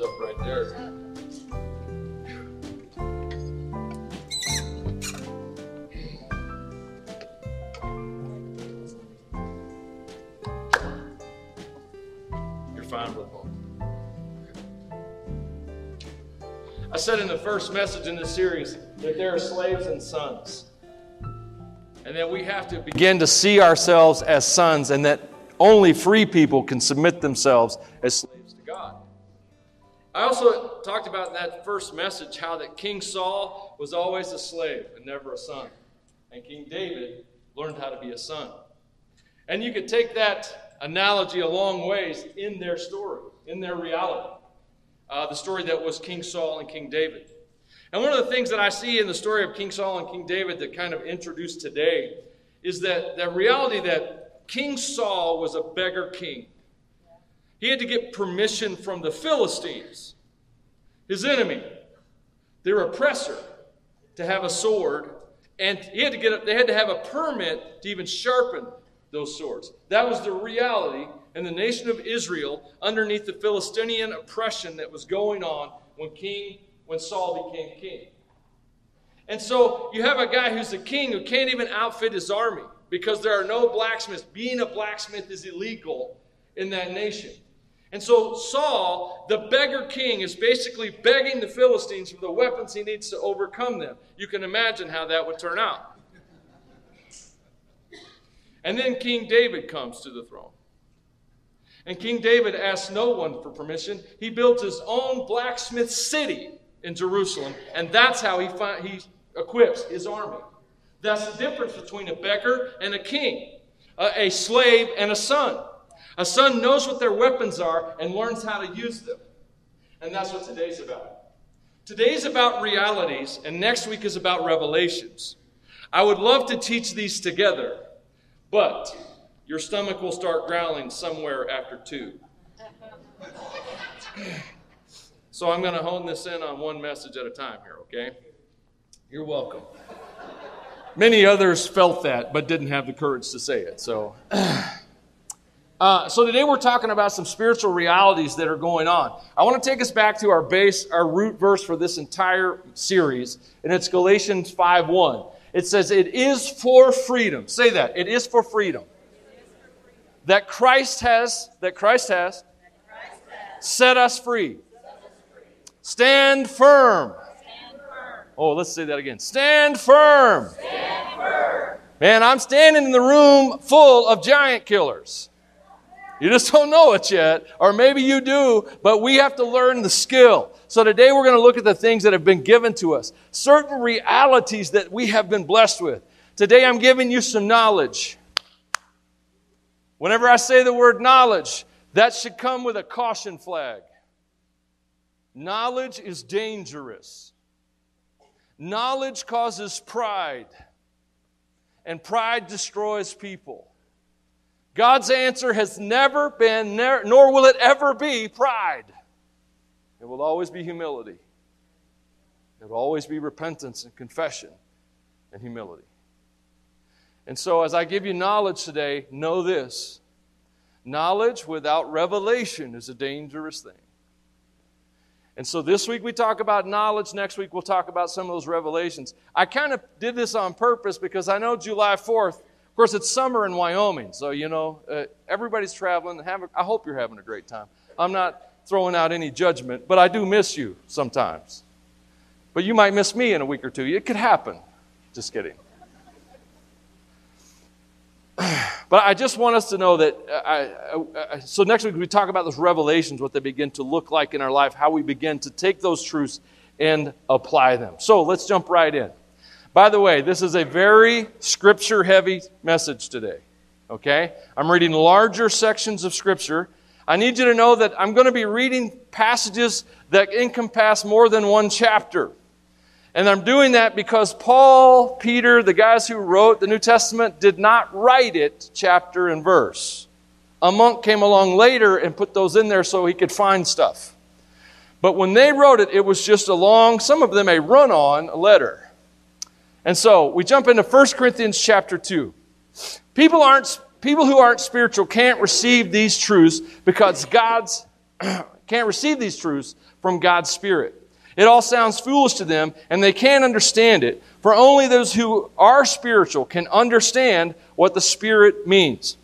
Up right there. You're fine, Brother Paul. I said in the first message in this series that there are slaves and sons. And that we have to begin to see ourselves as sons, and that only free people can submit themselves as slaves first message how that King Saul was always a slave and never a son. And King David learned how to be a son. And you could take that analogy a long ways in their story, in their reality. Uh, the story that was King Saul and King David. And one of the things that I see in the story of King Saul and King David that kind of introduced today is that the reality that King Saul was a beggar king. He had to get permission from the Philistines, his enemy, their oppressor, to have a sword, and he had to get they had to have a permit to even sharpen those swords. That was the reality in the nation of Israel underneath the Philistinian oppression that was going on when King when Saul became king. And so you have a guy who's a king who can't even outfit his army because there are no blacksmiths. Being a blacksmith is illegal in that nation. And so Saul, the beggar king, is basically begging the Philistines for the weapons he needs to overcome them. You can imagine how that would turn out. And then King David comes to the throne. And King David asks no one for permission. He built his own blacksmith city in Jerusalem, and that's how he, he equips his army. That's the difference between a beggar and a king, a, a slave and a son. A son knows what their weapons are and learns how to use them. And that's what today's about. Today's about realities, and next week is about revelations. I would love to teach these together, but your stomach will start growling somewhere after two. So I'm going to hone this in on one message at a time here, okay? You're welcome. Many others felt that, but didn't have the courage to say it. So, uh, so today we're talking about some spiritual realities that are going on. I want to take us back to our base, our root verse for this entire series, and it's Galatians 5:1. It says, "It is for freedom." Say that. It is for freedom. That Christ has. That Christ has. Set us free. Stand firm. Oh, let's say that again. Stand firm. Stand firm. Man, I'm standing in the room full of giant killers. You just don't know it yet, or maybe you do, but we have to learn the skill. So today we're going to look at the things that have been given to us, certain realities that we have been blessed with. Today I'm giving you some knowledge. Whenever I say the word knowledge, that should come with a caution flag. Knowledge is dangerous. Knowledge causes pride, and pride destroys people. God's answer has never been, nor will it ever be, pride. It will always be humility. It will always be repentance and confession and humility. And so, as I give you knowledge today, know this knowledge without revelation is a dangerous thing. And so this week we talk about knowledge. Next week we'll talk about some of those revelations. I kind of did this on purpose because I know July 4th, of course, it's summer in Wyoming. So, you know, uh, everybody's traveling. Have a, I hope you're having a great time. I'm not throwing out any judgment, but I do miss you sometimes. But you might miss me in a week or two. It could happen. Just kidding. But I just want us to know that. uh, I, I, so next week we talk about those revelations, what they begin to look like in our life, how we begin to take those truths and apply them. So let's jump right in. By the way, this is a very scripture heavy message today. Okay? I'm reading larger sections of scripture. I need you to know that I'm going to be reading passages that encompass more than one chapter. And I'm doing that because Paul, Peter, the guys who wrote the New Testament, did not write it chapter and verse. A monk came along later and put those in there so he could find stuff. But when they wrote it, it was just a long, some of them a run on letter. And so we jump into 1 Corinthians chapter 2. People, aren't, people who aren't spiritual can't receive these truths because God's can't receive these truths from God's Spirit. It all sounds foolish to them, and they can't understand it, for only those who are spiritual can understand what the Spirit means.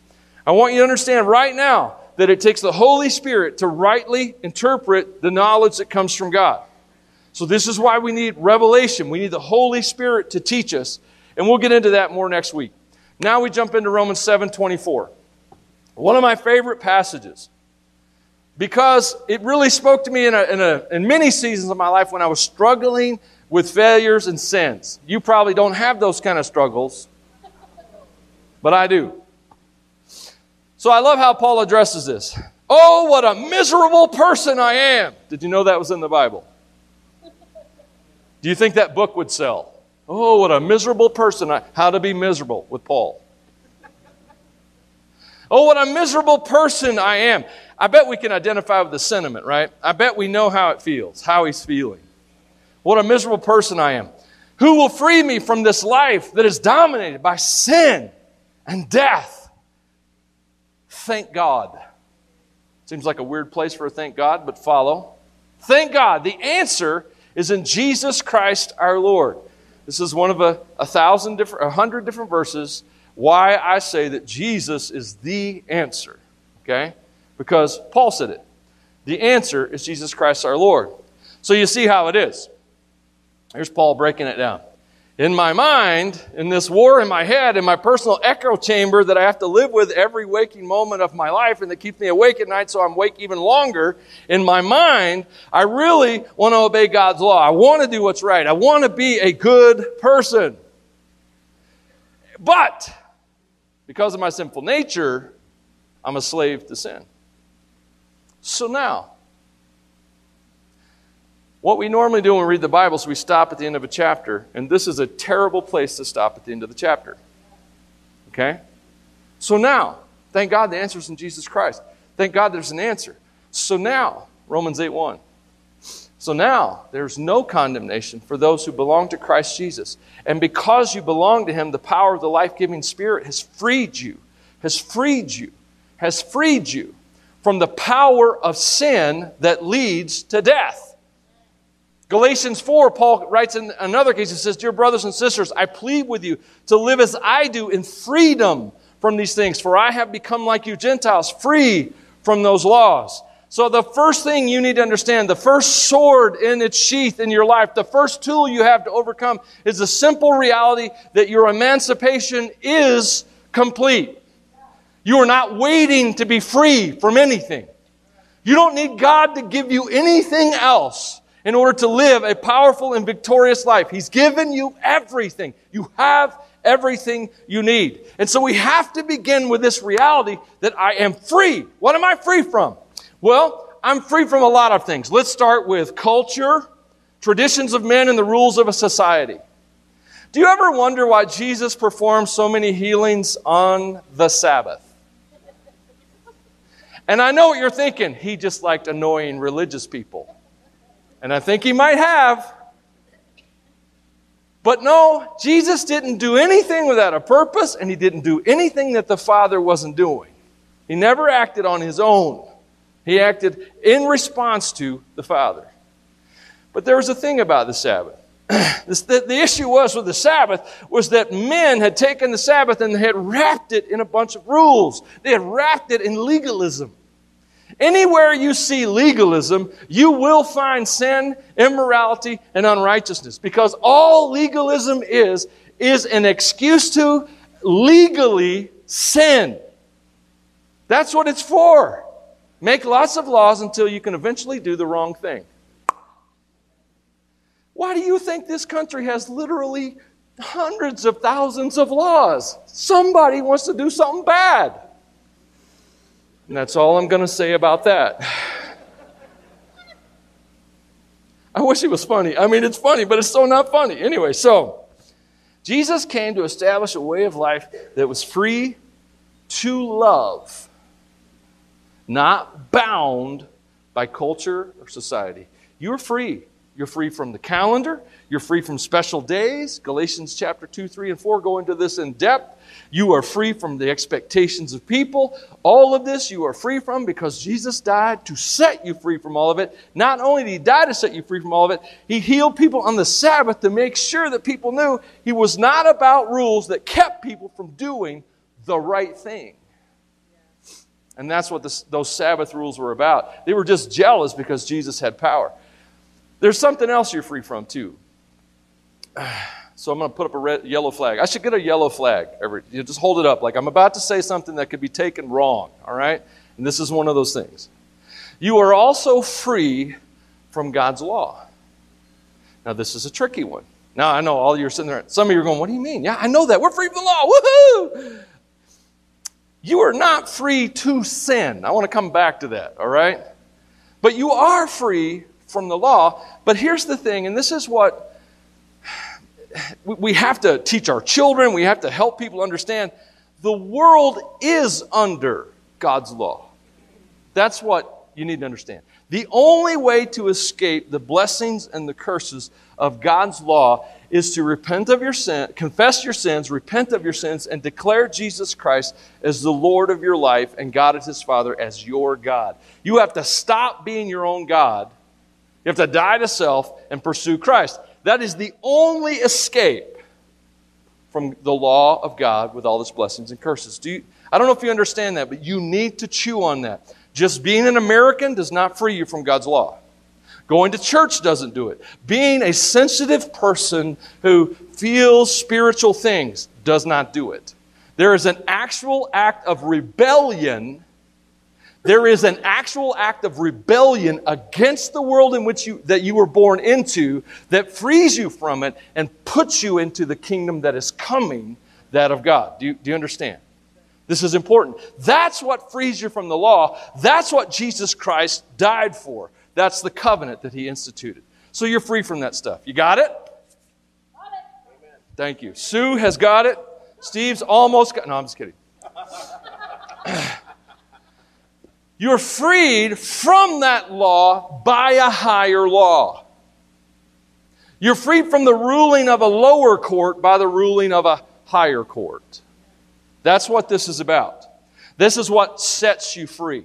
I want you to understand right now that it takes the Holy Spirit to rightly interpret the knowledge that comes from God. So, this is why we need revelation. We need the Holy Spirit to teach us, and we'll get into that more next week. Now we jump into Romans 7 24. One of my favorite passages because it really spoke to me in, a, in, a, in many seasons of my life when I was struggling with failures and sins. You probably don't have those kind of struggles, but I do. So I love how Paul addresses this. Oh, what a miserable person I am. Did you know that was in the Bible? Do you think that book would sell? Oh, what a miserable person. I, how to be miserable with Paul. Oh, what a miserable person I am. I bet we can identify with the sentiment, right? I bet we know how it feels, how he's feeling. What a miserable person I am. Who will free me from this life that is dominated by sin and death? Thank God. Seems like a weird place for a thank God, but follow. Thank God. The answer is in Jesus Christ our Lord. This is one of a, a thousand different, a hundred different verses why I say that Jesus is the answer. Okay? Because Paul said it. The answer is Jesus Christ our Lord. So you see how it is. Here's Paul breaking it down. In my mind, in this war in my head, in my personal echo chamber that I have to live with every waking moment of my life and that keeps me awake at night so I'm awake even longer, in my mind, I really want to obey God's law. I want to do what's right. I want to be a good person. But because of my sinful nature, I'm a slave to sin. So now, what we normally do when we read the Bible is we stop at the end of a chapter, and this is a terrible place to stop at the end of the chapter. Okay? So now, thank God the answer is in Jesus Christ. Thank God there's an answer. So now, Romans 8 1. So now, there's no condemnation for those who belong to Christ Jesus. And because you belong to Him, the power of the life giving Spirit has freed you, has freed you, has freed you from the power of sin that leads to death. Galatians 4, Paul writes in another case, he says, Dear brothers and sisters, I plead with you to live as I do in freedom from these things, for I have become like you Gentiles, free from those laws. So, the first thing you need to understand, the first sword in its sheath in your life, the first tool you have to overcome is the simple reality that your emancipation is complete. You are not waiting to be free from anything. You don't need God to give you anything else in order to live a powerful and victorious life. He's given you everything. You have everything you need. And so we have to begin with this reality that I am free. What am I free from? Well, I'm free from a lot of things. Let's start with culture, traditions of men, and the rules of a society. Do you ever wonder why Jesus performed so many healings on the Sabbath? And I know what you're thinking. He just liked annoying religious people. And I think he might have. But no, Jesus didn't do anything without a purpose, and he didn't do anything that the Father wasn't doing. He never acted on his own, he acted in response to the Father. But there was a thing about the Sabbath. the, the issue was with the Sabbath was that men had taken the Sabbath and they had wrapped it in a bunch of rules. They had wrapped it in legalism. Anywhere you see legalism, you will find sin, immorality, and unrighteousness because all legalism is, is an excuse to legally sin. That's what it's for. Make lots of laws until you can eventually do the wrong thing. Why do you think this country has literally hundreds of thousands of laws? Somebody wants to do something bad. And that's all I'm going to say about that. I wish it was funny. I mean, it's funny, but it's so not funny. Anyway, so Jesus came to establish a way of life that was free to love, not bound by culture or society. You're free You're free from the calendar. You're free from special days. Galatians chapter 2, 3, and 4 go into this in depth. You are free from the expectations of people. All of this you are free from because Jesus died to set you free from all of it. Not only did He die to set you free from all of it, He healed people on the Sabbath to make sure that people knew He was not about rules that kept people from doing the right thing. And that's what this, those Sabbath rules were about. They were just jealous because Jesus had power. There's something else you're free from, too. So I'm going to put up a red, yellow flag. I should get a yellow flag. Every, you just hold it up like I'm about to say something that could be taken wrong, all right? And this is one of those things. You are also free from God's law. Now, this is a tricky one. Now, I know all you're sitting there, some of you are going, What do you mean? Yeah, I know that. We're free from the law. Woohoo! You are not free to sin. I want to come back to that, all right? But you are free from the law. But here's the thing, and this is what we have to teach our children, we have to help people understand the world is under God's law. That's what you need to understand. The only way to escape the blessings and the curses of God's law is to repent of your sin, confess your sins, repent of your sins, and declare Jesus Christ as the Lord of your life and God as his Father as your God. You have to stop being your own God. You have to die to self and pursue Christ. That is the only escape from the law of God with all its blessings and curses. Do you, I don't know if you understand that, but you need to chew on that. Just being an American does not free you from God's law. Going to church doesn't do it. Being a sensitive person who feels spiritual things does not do it. There is an actual act of rebellion there is an actual act of rebellion against the world in which you, that you were born into that frees you from it and puts you into the kingdom that is coming, that of God. Do you, do you understand? This is important. That's what frees you from the law. That's what Jesus Christ died for. That's the covenant that he instituted. So you're free from that stuff. You got it? Got it. Thank you. Sue has got it. Steve's almost got No, I'm just kidding. You're freed from that law by a higher law. You're freed from the ruling of a lower court by the ruling of a higher court. That's what this is about. This is what sets you free.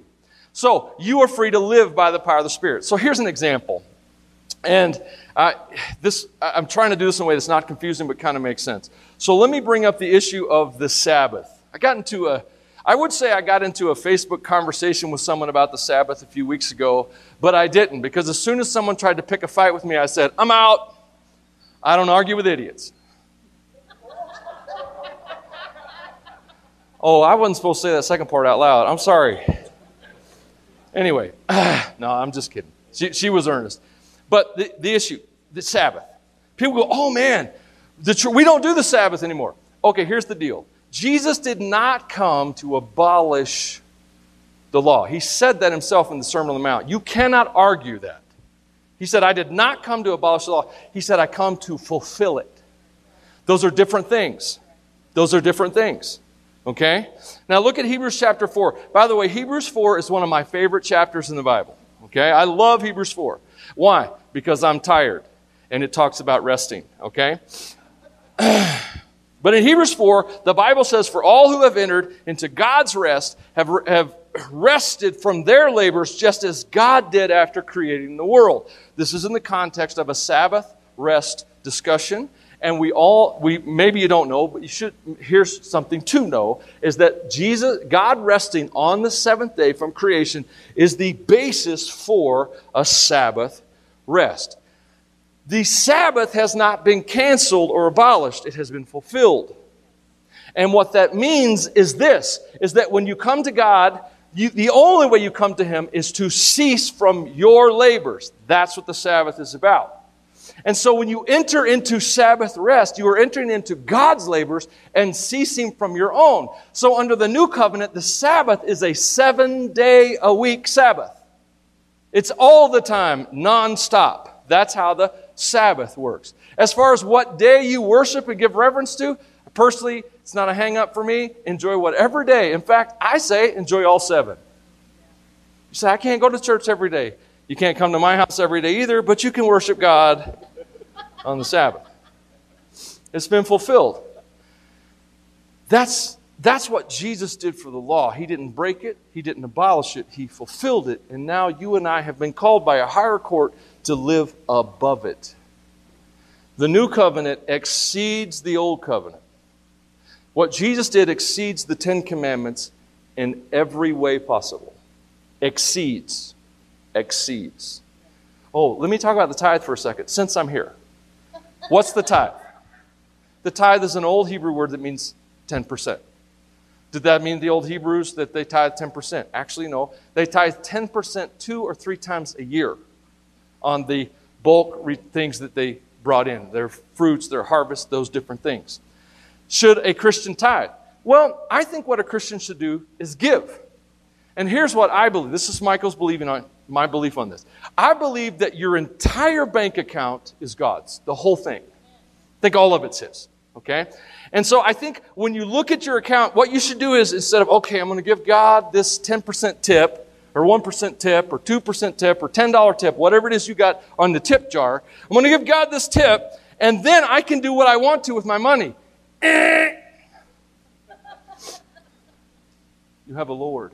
So, you are free to live by the power of the Spirit. So, here's an example. And uh, this, I'm trying to do this in a way that's not confusing but kind of makes sense. So, let me bring up the issue of the Sabbath. I got into a I would say I got into a Facebook conversation with someone about the Sabbath a few weeks ago, but I didn't because as soon as someone tried to pick a fight with me, I said, I'm out. I don't argue with idiots. oh, I wasn't supposed to say that second part out loud. I'm sorry. Anyway, no, I'm just kidding. She, she was earnest. But the, the issue, the Sabbath. People go, oh man, the, we don't do the Sabbath anymore. Okay, here's the deal Jesus did not come to abolish the law. He said that himself in the Sermon on the Mount. You cannot argue that. He said, I did not come to abolish the law. He said, I come to fulfill it. Those are different things. Those are different things. Okay? Now look at Hebrews chapter 4. By the way, Hebrews 4 is one of my favorite chapters in the Bible. Okay? I love Hebrews 4. Why? Because I'm tired and it talks about resting. Okay? But in Hebrews 4, the Bible says, For all who have entered into God's rest have, have rested from their labors just as God did after creating the world. This is in the context of a Sabbath rest discussion. And we all, we, maybe you don't know, but you should, here's something to know, is that Jesus, God resting on the seventh day from creation is the basis for a Sabbath rest. The Sabbath has not been canceled or abolished, it has been fulfilled. And what that means is this is that when you come to God, you, the only way you come to Him is to cease from your labors. That's what the Sabbath is about. And so when you enter into Sabbath rest, you are entering into God's labors and ceasing from your own. So under the new covenant, the Sabbath is a seven day a week Sabbath. It's all the time, nonstop. That's how the Sabbath works. As far as what day you worship and give reverence to, personally, it's not a hang up for me. Enjoy whatever day. In fact, I say enjoy all seven. You say, I can't go to church every day. You can't come to my house every day either, but you can worship God on the Sabbath. It's been fulfilled. That's, that's what Jesus did for the law. He didn't break it, He didn't abolish it, He fulfilled it. And now you and I have been called by a higher court to live above it. The new covenant exceeds the old covenant. What Jesus did exceeds the Ten Commandments in every way possible. Exceeds. Exceeds. Oh, let me talk about the tithe for a second, since I'm here. What's the tithe? The tithe is an old Hebrew word that means 10%. Did that mean the old Hebrews that they tithe 10%? Actually, no. They tithe 10% two or three times a year on the bulk re- things that they brought in their fruits, their harvest, those different things. Should a Christian tithe? Well, I think what a Christian should do is give. And here's what I believe. This is Michael's believing on my belief on this. I believe that your entire bank account is God's, the whole thing. Think all of it's his. Okay? And so I think when you look at your account, what you should do is instead of, okay, I'm going to give God this 10% tip, or 1% tip, or 2% tip, or $10 tip, whatever it is you got on the tip jar, I'm going to give God this tip, and then I can do what I want to with my money. you have a Lord,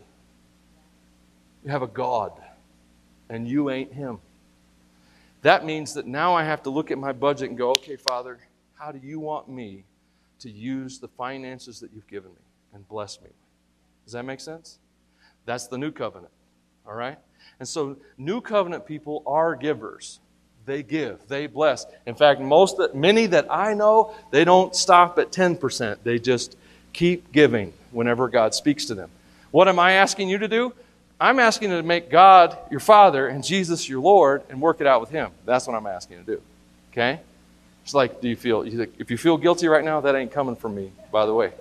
you have a God, and you ain't Him. That means that now I have to look at my budget and go, okay, Father, how do you want me to use the finances that you've given me and bless me? Does that make sense? That's the new covenant. All right? And so, new covenant people are givers. They give, they bless. In fact, most many that I know, they don't stop at 10%. They just keep giving whenever God speaks to them. What am I asking you to do? I'm asking you to make God your Father and Jesus your Lord and work it out with Him. That's what I'm asking you to do. Okay? It's like, do you feel, if you feel guilty right now, that ain't coming from me, by the way.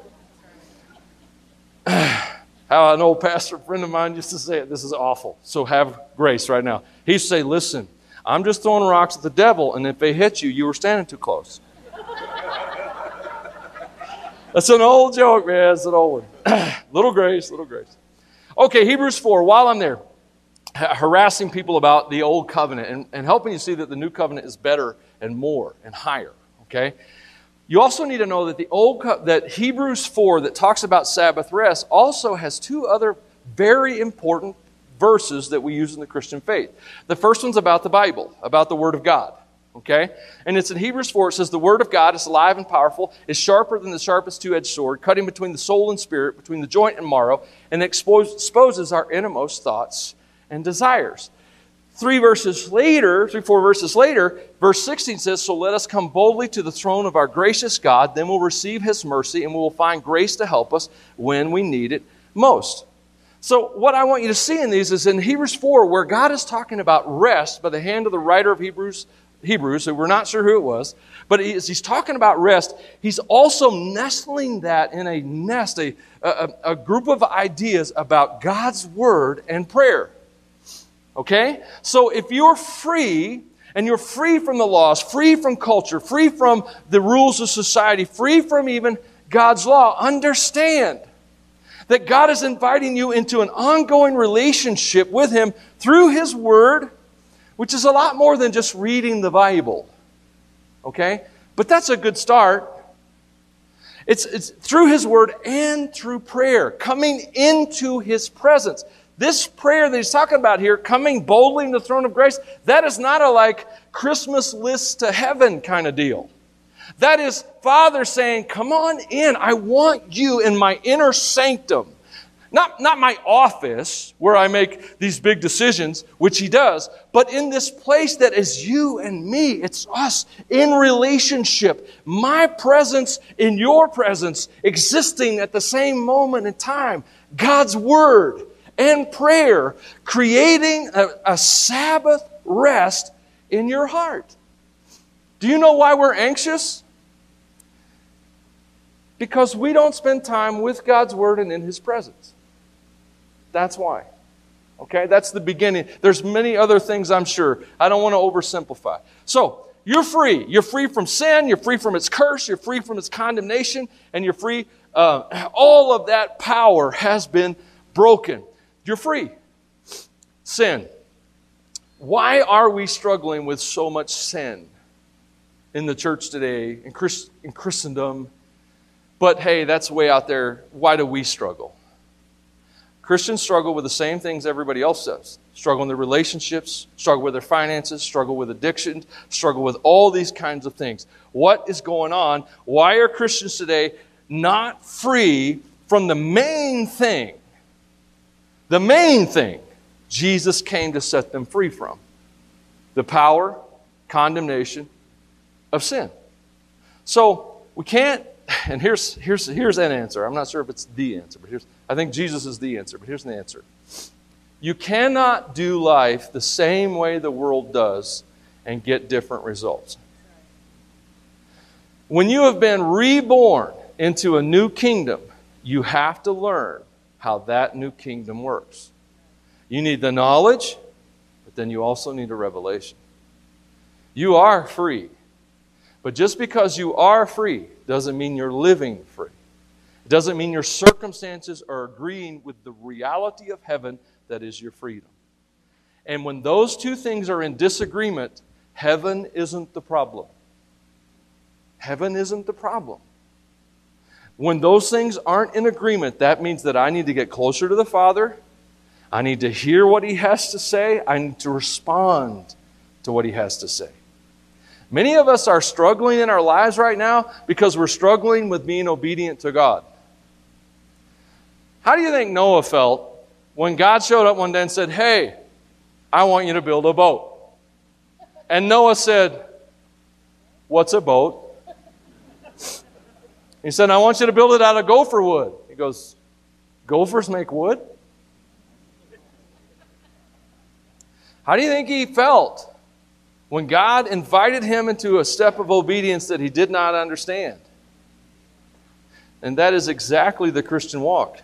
How an old pastor friend of mine used to say it, this is awful. So have grace right now. He used to say, listen, I'm just throwing rocks at the devil, and if they hit you, you were standing too close. That's an old joke, man. It's an old one. little grace, little grace. Okay, Hebrews 4. While I'm there, harassing people about the old covenant and, and helping you see that the new covenant is better and more and higher. Okay? You also need to know that the old that Hebrews 4 that talks about Sabbath rest also has two other very important verses that we use in the Christian faith. The first one's about the Bible, about the Word of God. Okay? And it's in Hebrews 4, it says, The Word of God is alive and powerful, is sharper than the sharpest two edged sword, cutting between the soul and spirit, between the joint and marrow, and exposes our innermost thoughts and desires. Three verses later, three, four verses later, verse 16 says, So let us come boldly to the throne of our gracious God, then we'll receive his mercy and we will find grace to help us when we need it most. So, what I want you to see in these is in Hebrews 4, where God is talking about rest by the hand of the writer of Hebrews, Hebrews, so we're not sure who it was, but as he's talking about rest, he's also nestling that in a nest, a, a, a group of ideas about God's word and prayer. Okay? So if you're free, and you're free from the laws, free from culture, free from the rules of society, free from even God's law, understand that God is inviting you into an ongoing relationship with Him through His Word, which is a lot more than just reading the Bible. Okay? But that's a good start. It's, it's through His Word and through prayer, coming into His presence. This prayer that he's talking about here, coming boldly in the throne of grace, that is not a like Christmas list to heaven kind of deal. That is Father saying, Come on in. I want you in my inner sanctum. Not, not my office where I make these big decisions, which he does, but in this place that is you and me. It's us in relationship. My presence in your presence, existing at the same moment in time. God's Word and prayer, creating a, a Sabbath rest in your heart. Do you know why we're anxious? Because we don't spend time with God's Word and in His presence. That's why. Okay, that's the beginning. There's many other things I'm sure. I don't want to oversimplify. So, you're free. You're free from sin. You're free from its curse. You're free from its condemnation. And you're free. Uh, all of that power has been broken. You're free. Sin. why are we struggling with so much sin in the church today, in, Christ, in Christendom? But hey, that's way out there. Why do we struggle? Christians struggle with the same things everybody else does struggle in their relationships, struggle with their finances, struggle with addiction, struggle with all these kinds of things. What is going on? Why are Christians today not free from the main thing? The main thing Jesus came to set them free from the power, condemnation of sin. So we can't, and here's, here's, here's an answer. I'm not sure if it's the answer, but here's, I think Jesus is the answer, but here's the answer. You cannot do life the same way the world does and get different results. When you have been reborn into a new kingdom, you have to learn how that new kingdom works. You need the knowledge, but then you also need a revelation. You are free. But just because you are free doesn't mean you're living free. It doesn't mean your circumstances are agreeing with the reality of heaven that is your freedom. And when those two things are in disagreement, heaven isn't the problem. Heaven isn't the problem. When those things aren't in agreement, that means that I need to get closer to the Father. I need to hear what He has to say. I need to respond to what He has to say. Many of us are struggling in our lives right now because we're struggling with being obedient to God. How do you think Noah felt when God showed up one day and said, Hey, I want you to build a boat? And Noah said, What's a boat? He said, I want you to build it out of gopher wood. He goes, Gophers make wood? How do you think he felt when God invited him into a step of obedience that he did not understand? And that is exactly the Christian walk.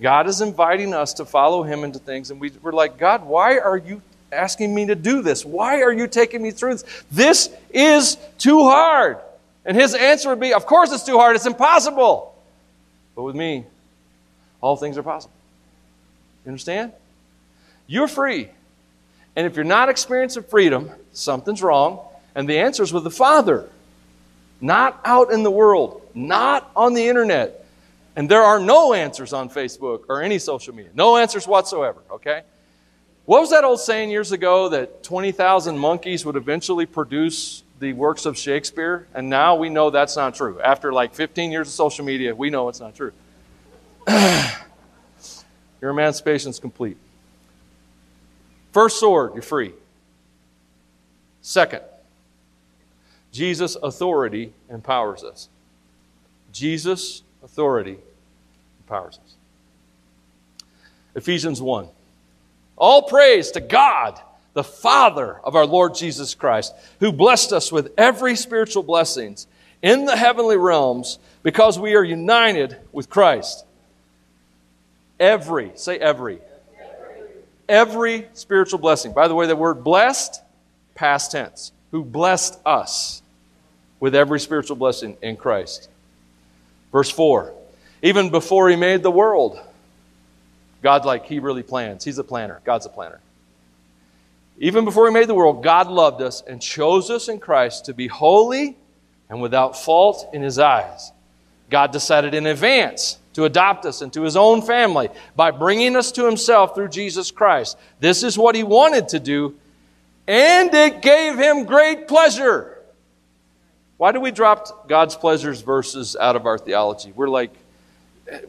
God is inviting us to follow him into things, and we, we're like, God, why are you asking me to do this? Why are you taking me through this? This is too hard. And his answer would be, Of course it's too hard, it's impossible. But with me, all things are possible. You understand? You're free. And if you're not experiencing freedom, something's wrong. And the answer is with the Father, not out in the world, not on the internet. And there are no answers on Facebook or any social media. No answers whatsoever, okay? What was that old saying years ago that 20,000 monkeys would eventually produce the works of Shakespeare, and now we know that's not true. After like 15 years of social media, we know it's not true. Your emancipation is complete. First sword, you're free. Second, Jesus' authority empowers us. Jesus' authority empowers us. Ephesians 1. All praise to God the Father of our Lord Jesus Christ, who blessed us with every spiritual blessings in the heavenly realms because we are united with Christ. Every, say every. Every, spiritual blessing. By the way, the word blessed, past tense. Who blessed us with every spiritual blessing in Christ. Verse 4. Even before he made the world, God, like, he really plans. He's a planner. God's a planner. Even before He made the world, God loved us and chose us in Christ to be holy and without fault in His eyes. God decided in advance to adopt us into His own family by bringing us to Himself through Jesus Christ. This is what He wanted to do, and it gave Him great pleasure. Why do we drop God's pleasures verses out of our theology? We're like,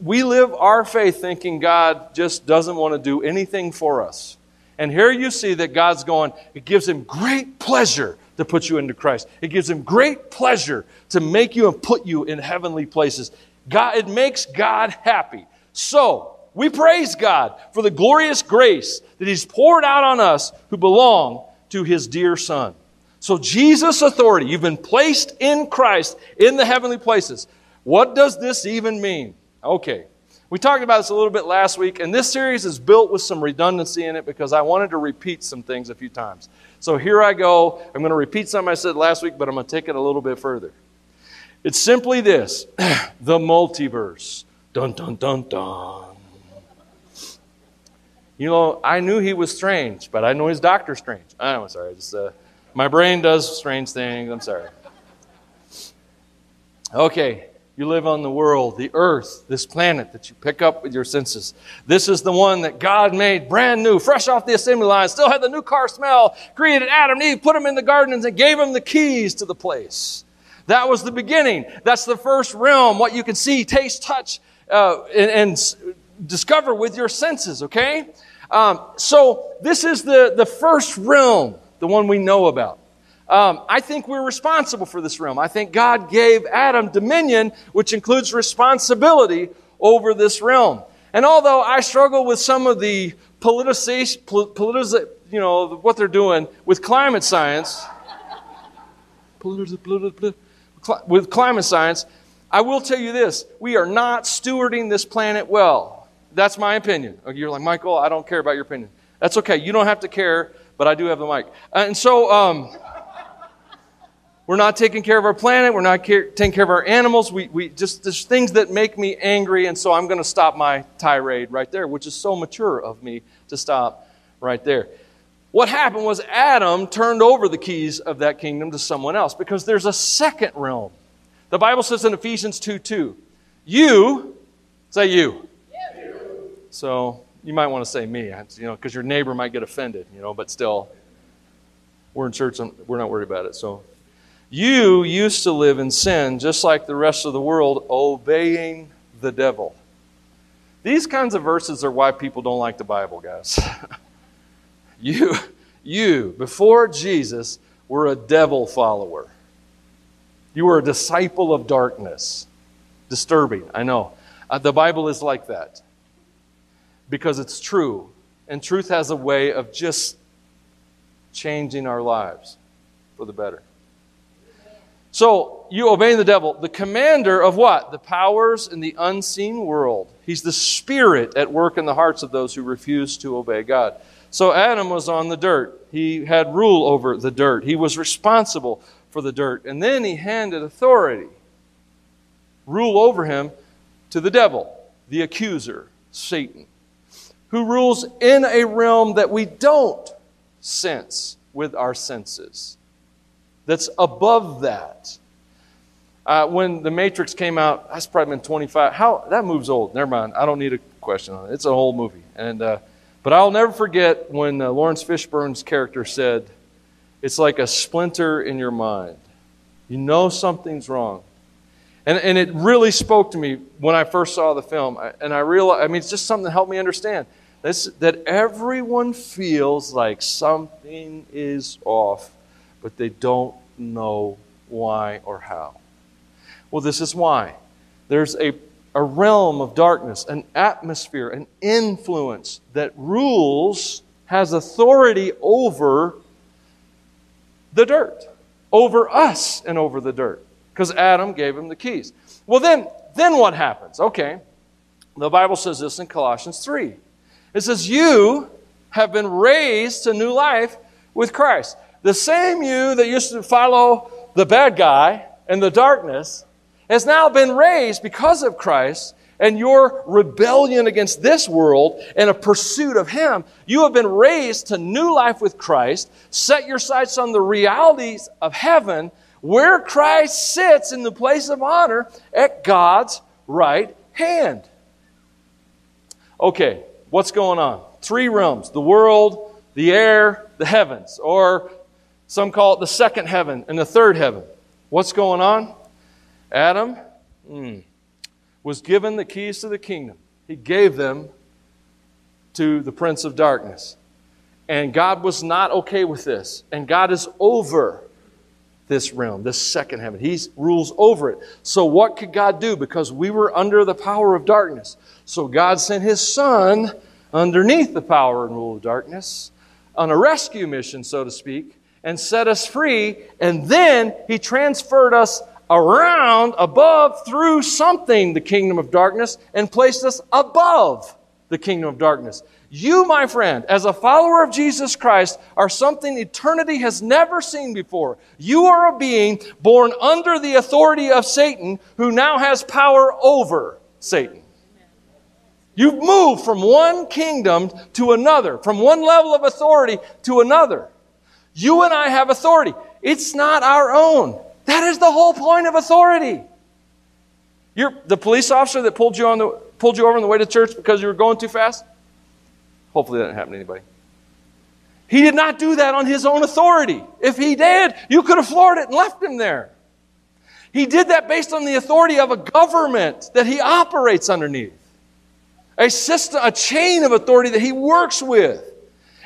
we live our faith thinking God just doesn't want to do anything for us. And here you see that God's going, it gives him great pleasure to put you into Christ. It gives him great pleasure to make you and put you in heavenly places. God, it makes God happy. So, we praise God for the glorious grace that he's poured out on us who belong to his dear son. So, Jesus' authority, you've been placed in Christ in the heavenly places. What does this even mean? Okay, we talked about this a little bit last week, and this series is built with some redundancy in it because I wanted to repeat some things a few times. So here I go. I'm going to repeat something I said last week, but I'm going to take it a little bit further. It's simply this the multiverse. Dun, dun, dun, dun. You know, I knew he was strange, but I know his doctor strange. I'm sorry. Just, uh, my brain does strange things. I'm sorry. Okay, you live on the world, the earth, this planet that you pick up with your senses. This is the one that God made brand new, fresh off the assembly line, still had the new car smell, created Adam and Eve, put them in the garden, and gave them the keys to the place. That was the beginning. That's the first realm, what you can see, taste, touch, uh, and, and, discover with your senses, okay? Um, so this is the, the first realm, the one we know about. Um, I think we're responsible for this realm. I think God gave Adam dominion, which includes responsibility over this realm. And although I struggle with some of the politicization, you know, what they're doing with climate science, with climate science, I will tell you this we are not stewarding this planet well. That's my opinion. You're like, Michael, I don't care about your opinion. That's okay. You don't have to care, but I do have the mic. And so, um, we're not taking care of our planet. We're not care- taking care of our animals. We, we just, there's things that make me angry, and so I'm going to stop my tirade right there, which is so mature of me to stop right there. What happened was Adam turned over the keys of that kingdom to someone else because there's a second realm. The Bible says in Ephesians 2 2, you, say you. you. So you might want to say me, you know, because your neighbor might get offended, you know, but still, we're in church, and we're not worried about it. So you used to live in sin just like the rest of the world, obeying the devil. These kinds of verses are why people don't like the Bible, guys. you, you, before Jesus, were a devil follower. You were a disciple of darkness. Disturbing, I know. Uh, the Bible is like that because it's true. And truth has a way of just changing our lives for the better. So, you obeying the devil, the commander of what? The powers in the unseen world. He's the spirit at work in the hearts of those who refuse to obey God. So, Adam was on the dirt. He had rule over the dirt. He was responsible for the dirt. And then he handed authority, rule over him, to the devil, the accuser, Satan, who rules in a realm that we don't sense with our senses, that's above that. Uh, when the Matrix came out, that's probably been 25. How that move's old. Never mind. I don't need a question on it. It's a whole movie. And uh, but I'll never forget when uh, Laurence Fishburne's character said, it's like a splinter in your mind. You know something's wrong. And, and it really spoke to me when I first saw the film. And I realized, I mean, it's just something that helped me understand this, that everyone feels like something is off, but they don't know why or how. Well, this is why. There's a, a realm of darkness, an atmosphere, an influence that rules, has authority over the dirt, over us and over the dirt, because Adam gave him the keys. Well, then, then what happens? Okay, the Bible says this in Colossians 3. It says, You have been raised to new life with Christ. The same you that used to follow the bad guy and the darkness has now been raised because of Christ and your rebellion against this world and a pursuit of Him, you have been raised to new life with Christ. Set your sights on the realities of heaven, where Christ sits in the place of honor at God's right hand. Okay, what's going on? Three realms the world, the air, the heavens, or some call it the second heaven and the third heaven. What's going on? Adam, hmm was given the keys to the kingdom. He gave them to the prince of darkness. And God was not okay with this. And God is over this realm, this second heaven. He rules over it. So, what could God do? Because we were under the power of darkness. So, God sent His Son underneath the power and rule of darkness on a rescue mission, so to speak, and set us free. And then He transferred us around, above, through something, the kingdom of darkness, and placed us above the kingdom of darkness. You, my friend, as a follower of Jesus Christ, are something eternity has never seen before. You are a being born under the authority of Satan who now has power over Satan. You've moved from one kingdom to another, from one level of authority to another. You and I have authority. It's not our own. That is the whole point of authority. You're the police officer that pulled you on the pulled you over on the way to church because you were going too fast. Hopefully that didn't happen to anybody. He did not do that on his own authority. If he did, you could have floored it and left him there. He did that based on the authority of a government that he operates underneath. A system, a chain of authority that he works with.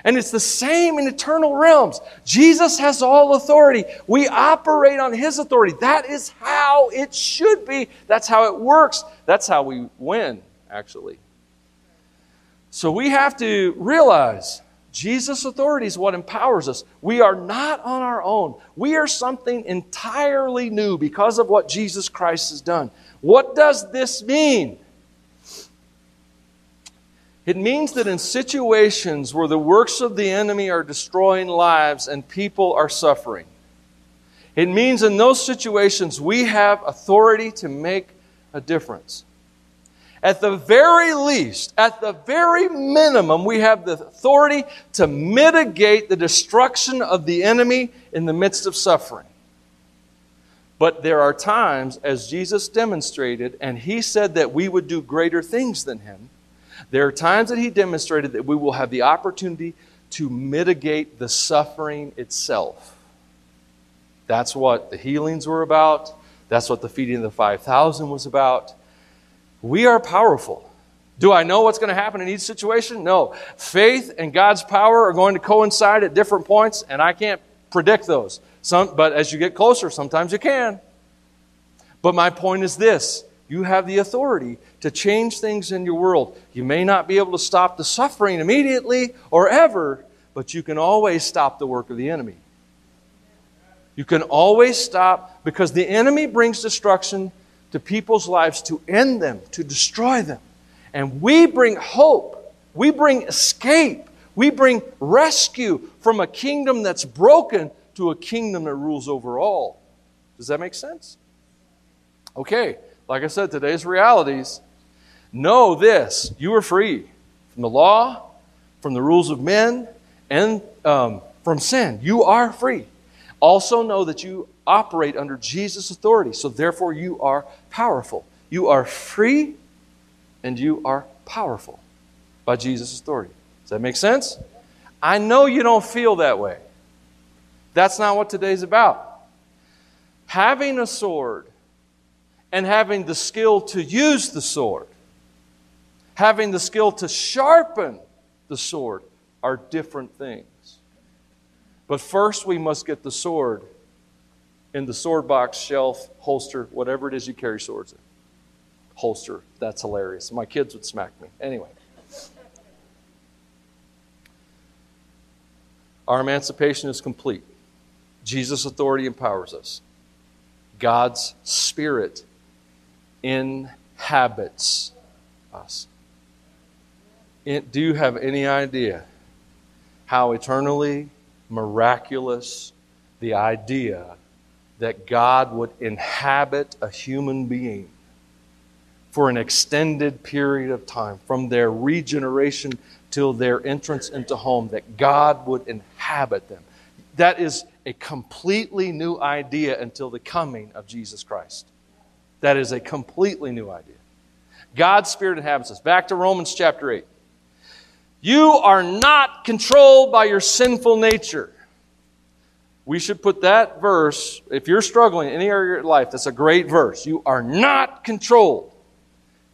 And it's the same in eternal realms. Jesus has all authority. We operate on his authority. That is how it should be. That's how it works. That's how we win, actually. So we have to realize Jesus' authority is what empowers us. We are not on our own. We are something entirely new because of what Jesus Christ has done. What does this mean? It means that in situations where the works of the enemy are destroying lives and people are suffering, it means in those situations we have authority to make a difference. At the very least, at the very minimum, we have the authority to mitigate the destruction of the enemy in the midst of suffering. But there are times, as Jesus demonstrated, and he said that we would do greater things than him there are times that he demonstrated that we will have the opportunity to mitigate the suffering itself. That's what the healings were about. That's what the feeding of the 5,000 was about. We are powerful. Do I know what's going to happen in each situation? No. Faith and God's power are going to coincide at different points, and I can't predict those. Some, but as you get closer, sometimes you can. But my point is this you have the authority to change things in your world. You may not be able to stop the suffering immediately or ever, but you can always stop the work of the enemy. You can always stop because the enemy brings destruction to people's lives to end them, to destroy them. And we bring hope, we bring escape, we bring rescue from a kingdom that's broken to a kingdom that rules over all. Does that make sense? Okay. Like I said, today's realities. Know this you are free from the law, from the rules of men, and um, from sin. You are free. Also, know that you operate under Jesus' authority, so therefore you are powerful. You are free and you are powerful by Jesus' authority. Does that make sense? I know you don't feel that way. That's not what today's about. Having a sword and having the skill to use the sword, having the skill to sharpen the sword, are different things. But first, we must get the sword in the sword box, shelf, holster, whatever it is you carry swords in. Holster, that's hilarious. My kids would smack me. Anyway. Our emancipation is complete. Jesus' authority empowers us. God's Spirit inhabits us. do you have any idea how eternally miraculous the idea that God would inhabit a human being for an extended period of time, from their regeneration till their entrance into home, that God would inhabit them? That is a completely new idea until the coming of Jesus Christ. That is a completely new idea. God's Spirit inhabits us. Back to Romans chapter 8. You are not controlled by your sinful nature. We should put that verse, if you're struggling in any area of your life, that's a great verse. You are not controlled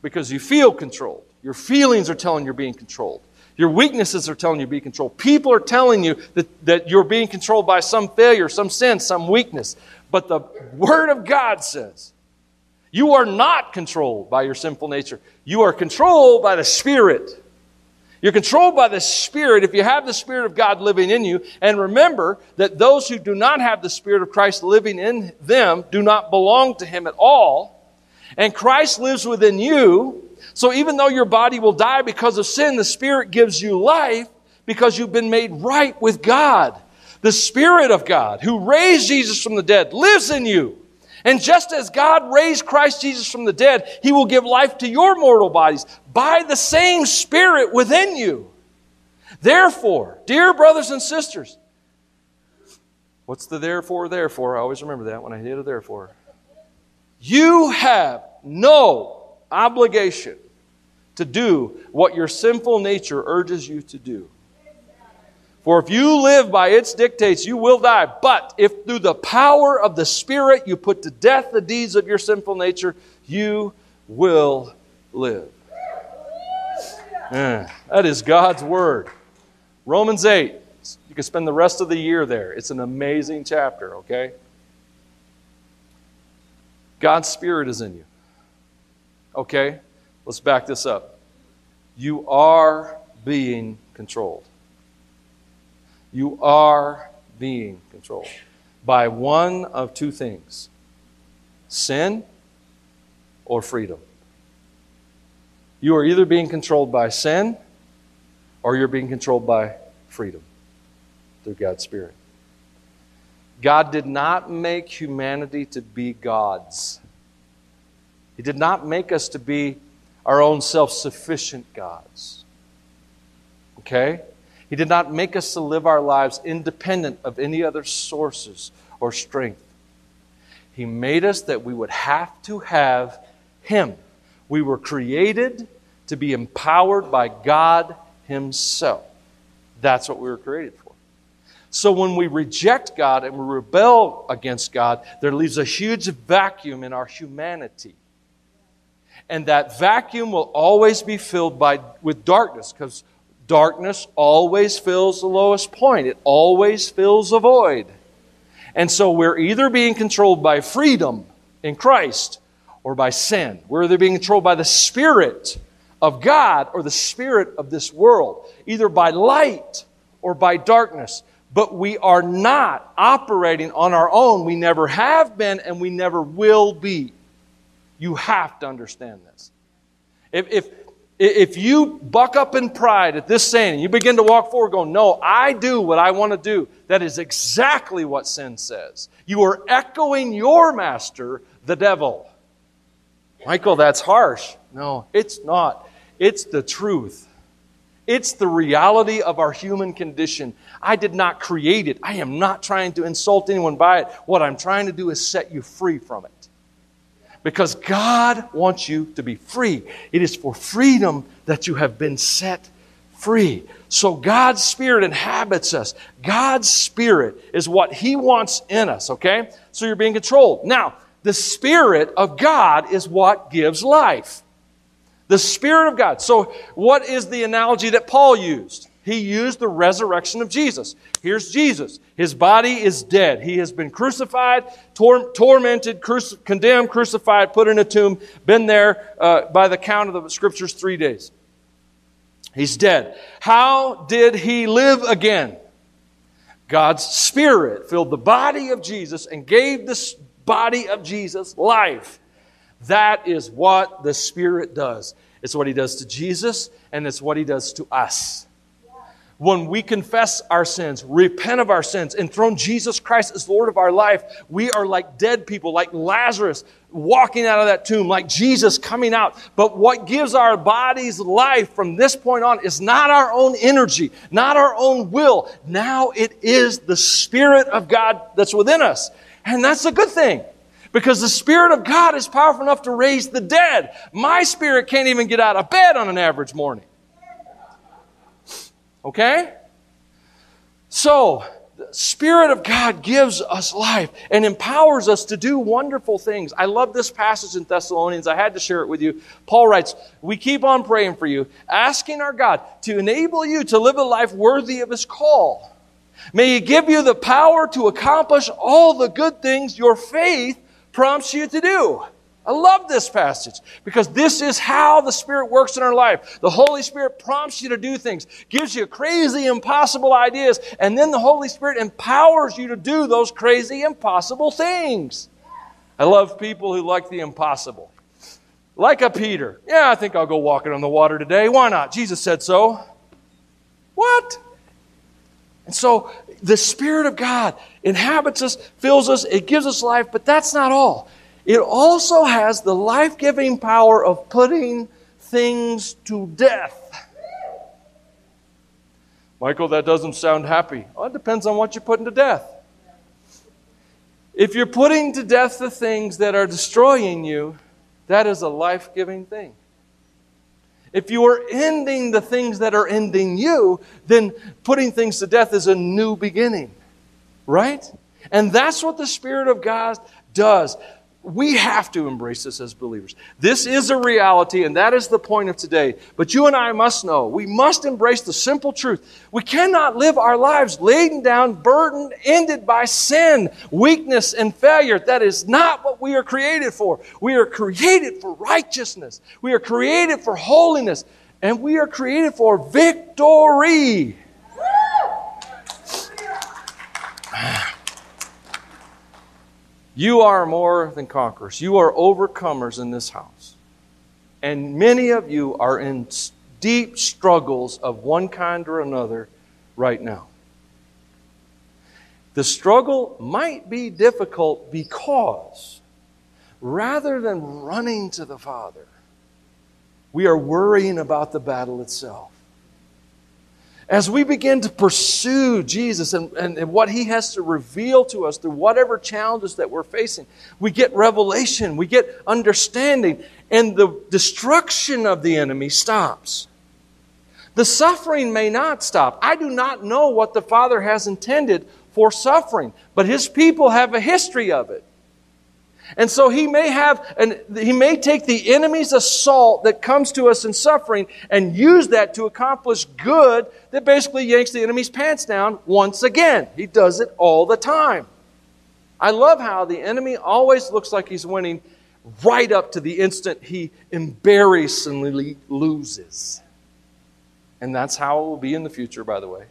because you feel controlled. Your feelings are telling you you're being controlled. Your weaknesses are telling you to be controlled. People are telling you that, that you're being controlled by some failure, some sin, some weakness. But the Word of God says you are not controlled by your sinful nature. You are controlled by the Spirit. You're controlled by the Spirit if you have the Spirit of God living in you. And remember that those who do not have the Spirit of Christ living in them do not belong to Him at all. And Christ lives within you. So even though your body will die because of sin, the Spirit gives you life because you've been made right with God. The Spirit of God, who raised Jesus from the dead, lives in you. And just as God raised Christ Jesus from the dead, He will give life to your mortal bodies by the same Spirit within you. Therefore, dear brothers and sisters, what's the therefore, therefore? I always remember that when I hear the therefore. You have no obligation to do what your sinful nature urges you to do. For if you live by its dictates, you will die. But if through the power of the Spirit you put to death the deeds of your sinful nature, you will live. Yeah, that is God's Word. Romans 8. You can spend the rest of the year there. It's an amazing chapter, okay? God's Spirit is in you. Okay? Let's back this up. You are being controlled. You are being controlled by one of two things sin or freedom. You are either being controlled by sin or you're being controlled by freedom through God's Spirit. God did not make humanity to be gods. He did not make us to be our own self sufficient gods. Okay? He did not make us to live our lives independent of any other sources or strength. He made us that we would have to have Him. We were created to be empowered by God Himself. That's what we were created for. So when we reject God and we rebel against God, there leaves a huge vacuum in our humanity. And that vacuum will always be filled by, with darkness because Darkness always fills the lowest point, it always fills a void. And so we're either being controlled by freedom in Christ or by sin. We're either being controlled by the Spirit of God or the Spirit of this world, either by light or by darkness. But we are not operating on our own. We never have been and we never will be. You have to understand this. If, if, if you buck up in pride at this saying you begin to walk forward going, No, I do what I want to do, that is exactly what sin says. You are echoing your master, the devil. Michael, that's harsh. No, it's not. It's the truth. It's the reality of our human condition. I did not create it. I am not trying to insult anyone by it. What I'm trying to do is set you free from it because God wants you to be free. It is for freedom that you have been set free. So God's Spirit inhabits us. God's Spirit is what He wants in us, okay? So you're being controlled. Now, the Spirit of God is what gives life. The Spirit of God. So, what is the analogy that Paul used? He used the resurrection of Jesus. Here's Jesus. His body is dead. He has been crucified, tor- tormented, cruci- condemned, crucified, put in a tomb, been there uh, by the count of the scriptures three days. He's dead. How did he live again? God's Spirit filled the body of Jesus and gave the body of Jesus life. That is what the Spirit does. It's what He does to Jesus, and it's what He does to us when we confess our sins, repent of our sins, and throne Jesus Christ as Lord of our life, we are like dead people, like Lazarus walking out of that tomb, like Jesus coming out. But what gives our bodies life from this point on is not our own energy, not our own will. Now it is the Spirit of God that's within us. And that's a good thing. Because the Spirit of God is powerful enough to raise the dead. My spirit can't even get out of bed on an average morning. Okay? So, the Spirit of God gives us life and empowers us to do wonderful things. I love this passage in Thessalonians. I had to share it with you. Paul writes, We keep on praying for you, asking our God to enable you to live a life worthy of His call. May He give you the power to accomplish all the good things your faith prompts you to do. I love this passage because this is how the Spirit works in our life. The Holy Spirit prompts you to do things, gives you crazy, impossible ideas, and then the Holy Spirit empowers you to do those crazy, impossible things. I love people who like the impossible. Like a Peter. Yeah, I think I'll go walking on the water today. Why not? Jesus said so. What? And so the Spirit of God inhabits us, fills us, it gives us life, but that's not all. It also has the life giving power of putting things to death. Michael, that doesn't sound happy. Well, it depends on what you're putting to death. If you're putting to death the things that are destroying you, that is a life giving thing. If you are ending the things that are ending you, then putting things to death is a new beginning. Right? And that's what the Spirit of God does. We have to embrace this as believers. This is a reality, and that is the point of today. But you and I must know, we must embrace the simple truth. We cannot live our lives laden down, burdened, ended by sin, weakness, and failure. That is not what we are created for. We are created for righteousness, we are created for holiness, and we are created for victory. You are more than conquerors. You are overcomers in this house. And many of you are in deep struggles of one kind or another right now. The struggle might be difficult because rather than running to the Father, we are worrying about the battle itself. As we begin to pursue Jesus and, and, and, what He has to reveal to us through whatever challenges that we're facing, we get revelation, we get understanding, and the destruction of the enemy stops. The suffering may not stop. I do not know what the Father has intended for suffering, but His people have a history of it. And so he may have, and he may take the enemy's assault that comes to us in suffering and use that to accomplish good that basically yanks the enemy's pants down once again. He does it all the time. I love how the enemy always looks like he's winning right up to the instant he embarrassingly loses. And that's how it will be in the future, by the way.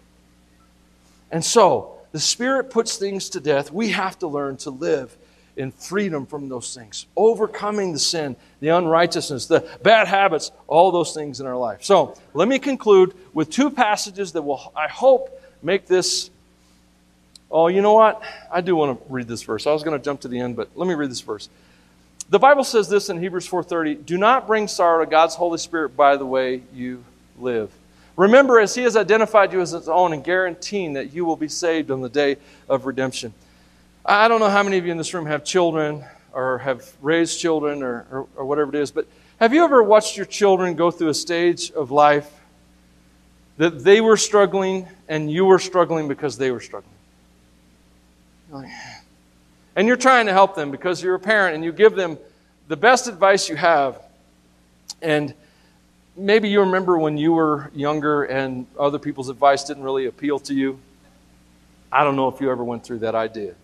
And so, the Spirit puts things to death. We have to learn to live in freedom from those things, overcoming the sin, the unrighteousness, the bad habits, all those things in our life. So let me conclude with two passages that will, I hope, make this. Oh, you know what? I do want to read this verse. I was going to jump to the end, but let me read this verse. The Bible says this in Hebrews 4:30, "Do not bring sorrow to God's Holy Spirit by the way you live." Remember, as He has identified you as His own and guaranteeing that you will be saved on the day of redemption. I don't know how many of you in this room have children or have raised children or, or, or, whatever it is, but have you ever watched your children go through a stage of life that they were struggling and you were struggling because they were struggling? Oh, and you're trying to help them because you're a parent and you give them the best advice you have. And maybe you remember when you were younger and other people's advice didn't really appeal to you. I don't know if you ever went through that. I did.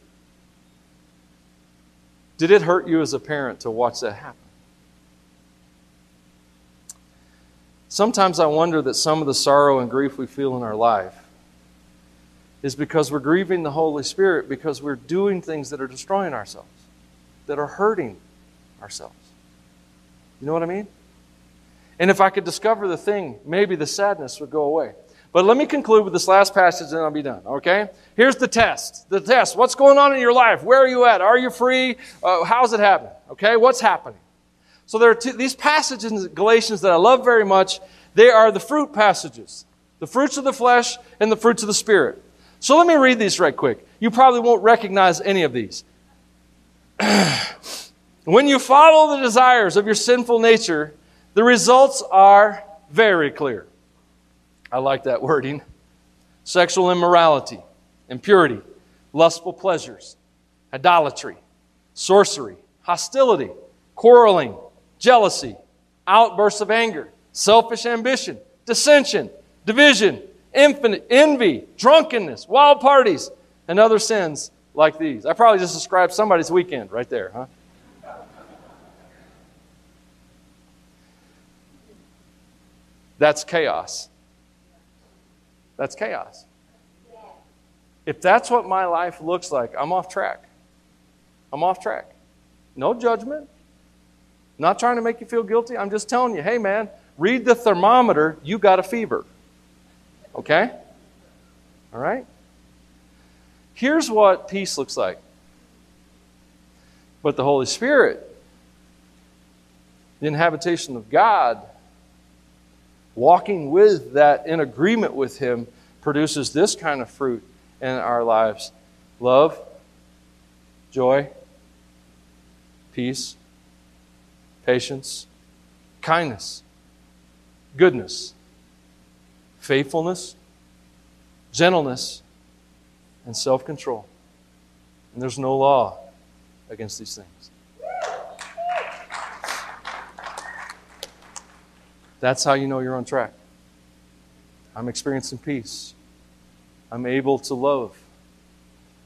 Did it hurt you as a parent to watch that happen? Sometimes I wonder that some of the sorrow and grief we feel in our life is because we're grieving the Holy Spirit because we're doing things that are destroying ourselves, that are hurting ourselves. You know what I mean? And if I could discover the thing, maybe the sadness would go away. But let me conclude with this last passage and I'll be done, okay? Here's the test. The test. What's going on in your life? Where are you at? Are you free? Uh, how's it happen? Okay? What's happening? So there are two, these passages in Galatians that I love very much. They are the fruit passages. The fruits of the flesh and the fruits of the spirit. So let me read these right quick. You probably won't recognize any of these. when you follow the desires of your sinful nature, the results are very clear. I like that wording. Sexual immorality, impurity, lustful pleasures, idolatry, sorcery, hostility, quarreling, jealousy, outbursts of anger, selfish ambition, dissension, division, infinite envy, drunkenness, wild parties, and other sins like these. I probably just described somebody's weekend right there, huh? That's chaos. That's chaos. If that's what my life looks like, I'm off track. I'm off track. No judgment. Not trying to make you feel guilty. I'm just telling you, hey, man, read the thermometer. You got a fever. Okay? All right? Here's what peace looks like. But the Holy Spirit, the inhabitation of God, walking with that in agreement with Him, produces this kind of fruit in our lives love, joy, peace, patience, kindness, goodness, faithfulness, gentleness, and self control. And there's no law against these things. That's how you know you're on track. I'm experiencing peace. I'm able to love.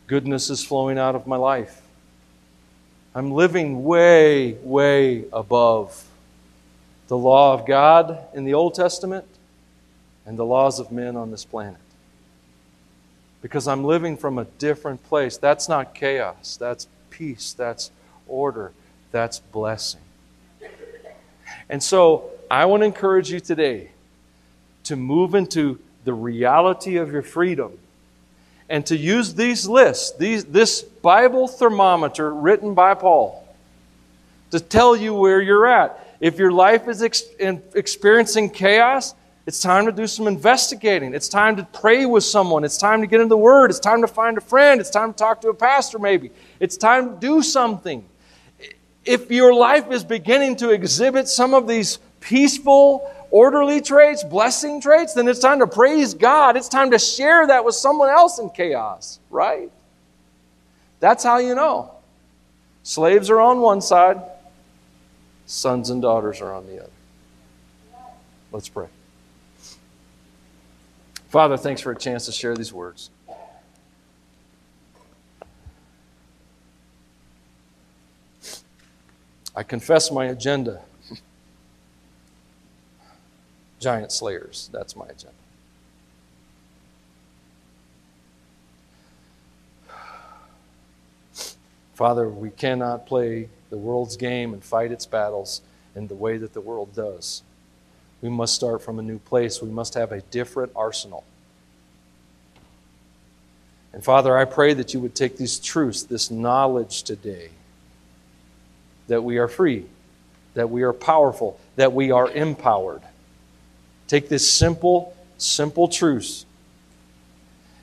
Goodness is flowing out of my life. I'm living way, way above the law of God in the Old Testament and the laws of men on this planet. Because I'm living from a different place. That's not chaos, that's peace, that's order, that's blessing. And so I want to encourage you today to move into the reality of your freedom and to use these lists, these, this Bible thermometer written by Paul, to tell you where you're at. If your life is ex- experiencing chaos, it's time to do some investigating. It's time to pray with someone. It's time to get into the Word. It's time to find a friend. It's time to talk to a pastor, maybe. It's time to do something. If your life is beginning to exhibit some of these peaceful, orderly traits, blessing traits, then it's time to praise God. It's time to share that with someone else in chaos, right? That's how you know. Slaves are on one side, sons and daughters are on the other. Let's pray. Father, thanks for a chance to share these words. I confess my agenda. Giant slayers, that's my agenda. Father, we cannot play the world's game and fight its battles in the way that the world does. We must start from a new place. We must have a different arsenal. And Father, I pray that you would take these truths, this knowledge today, that we are free, that we are powerful, that we are empowered. Take this simple, simple truths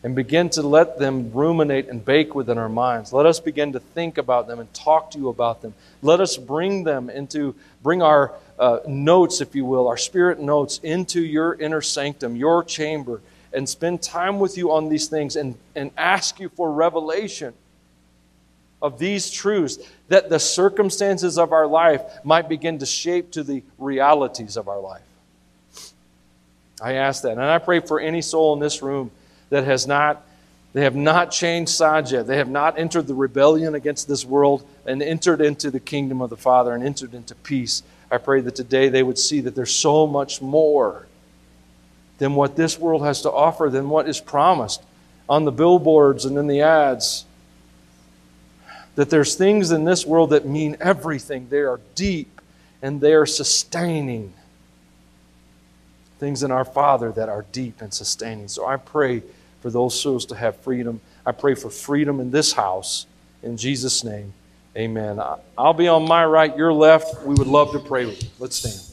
and begin to let them ruminate and bake within our minds. Let us begin to think about them and talk to you about them. Let us bring them into, bring our uh, notes, if you will, our spirit notes into your inner sanctum, your chamber, and spend time with you on these things and, and ask you for revelation of these truths that the circumstances of our life might begin to shape to the realities of our life. I ask that. And I pray for any soul in this room that has not they have not changed sides yet. They have not entered the rebellion against this world and entered into the kingdom of the Father and entered into peace. I pray that today they would see that there's so much more than what this world has to offer, than what is promised on the billboards and in the ads. That there's things in this world that mean everything. They are deep and they are sustaining. Things in our Father that are deep and sustaining. So I pray for those souls to have freedom. I pray for freedom in this house. In Jesus' name, amen. I'll be on my right, your left. We would love to pray with you. Let's stand.